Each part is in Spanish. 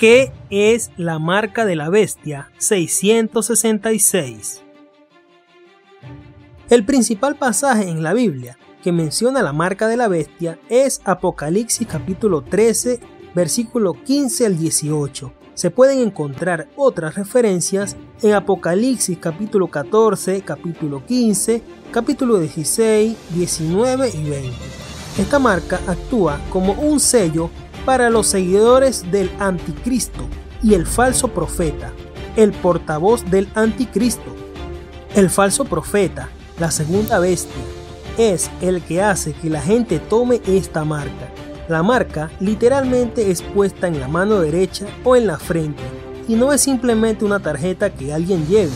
¿Qué es la marca de la bestia 666? El principal pasaje en la Biblia que menciona la marca de la bestia es Apocalipsis capítulo 13, versículo 15 al 18. Se pueden encontrar otras referencias en Apocalipsis capítulo 14, capítulo 15, capítulo 16, 19 y 20. Esta marca actúa como un sello para los seguidores del anticristo y el falso profeta, el portavoz del anticristo. El falso profeta, la segunda bestia, es el que hace que la gente tome esta marca. La marca literalmente es puesta en la mano derecha o en la frente y no es simplemente una tarjeta que alguien lleve.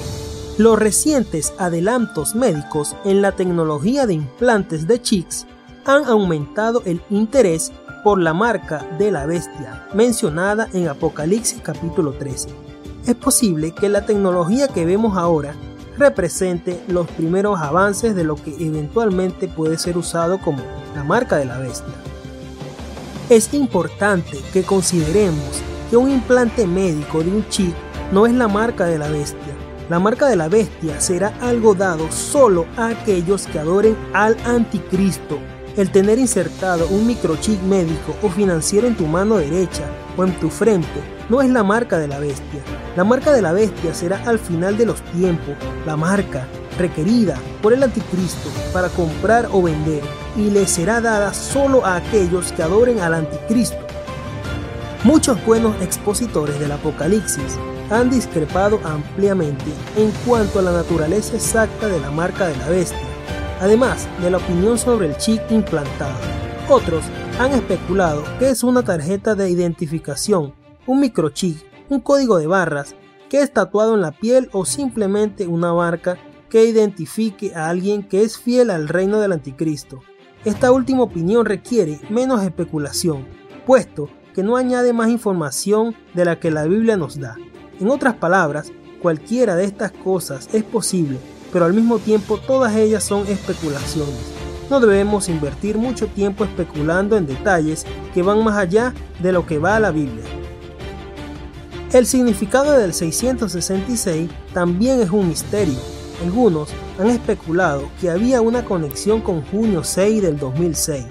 Los recientes adelantos médicos en la tecnología de implantes de chips han aumentado el interés por la marca de la bestia mencionada en Apocalipsis capítulo 13. Es posible que la tecnología que vemos ahora represente los primeros avances de lo que eventualmente puede ser usado como la marca de la bestia. Es importante que consideremos que un implante médico de un chip no es la marca de la bestia. La marca de la bestia será algo dado solo a aquellos que adoren al anticristo el tener insertado un microchip médico o financiero en tu mano derecha o en tu frente no es la marca de la bestia. La marca de la bestia será al final de los tiempos, la marca requerida por el anticristo para comprar o vender y le será dada solo a aquellos que adoren al anticristo. Muchos buenos expositores del Apocalipsis han discrepado ampliamente en cuanto a la naturaleza exacta de la marca de la bestia además de la opinión sobre el chip implantado. Otros han especulado que es una tarjeta de identificación, un microchip, un código de barras que es tatuado en la piel o simplemente una marca que identifique a alguien que es fiel al reino del anticristo. Esta última opinión requiere menos especulación, puesto que no añade más información de la que la Biblia nos da. En otras palabras, cualquiera de estas cosas es posible pero al mismo tiempo todas ellas son especulaciones. No debemos invertir mucho tiempo especulando en detalles que van más allá de lo que va a la Biblia. El significado del 666 también es un misterio. Algunos han especulado que había una conexión con junio 6 del 2006.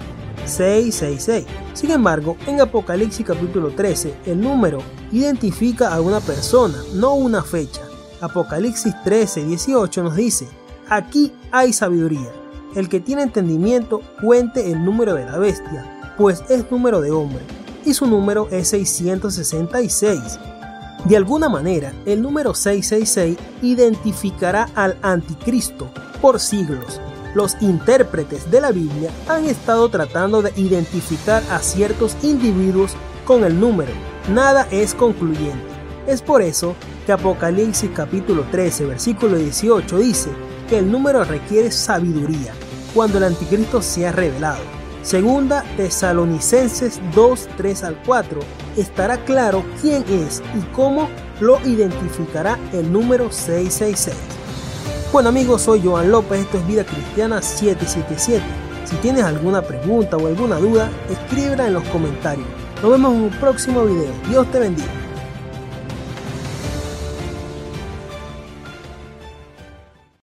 666. Sin embargo, en Apocalipsis capítulo 13, el número identifica a una persona, no una fecha. Apocalipsis 13, 18 nos dice, aquí hay sabiduría. El que tiene entendimiento cuente el número de la bestia, pues es número de hombre, y su número es 666. De alguna manera, el número 666 identificará al anticristo por siglos. Los intérpretes de la Biblia han estado tratando de identificar a ciertos individuos con el número. Nada es concluyente. Es por eso que Apocalipsis capítulo 13 versículo 18 dice que el número requiere sabiduría cuando el anticristo sea revelado. Segunda Tesalonicenses 2, 3 al 4 estará claro quién es y cómo lo identificará el número 666. Bueno amigos, soy Joan López, esto es Vida Cristiana 777. Si tienes alguna pregunta o alguna duda, escríbela en los comentarios. Nos vemos en un próximo video. Dios te bendiga.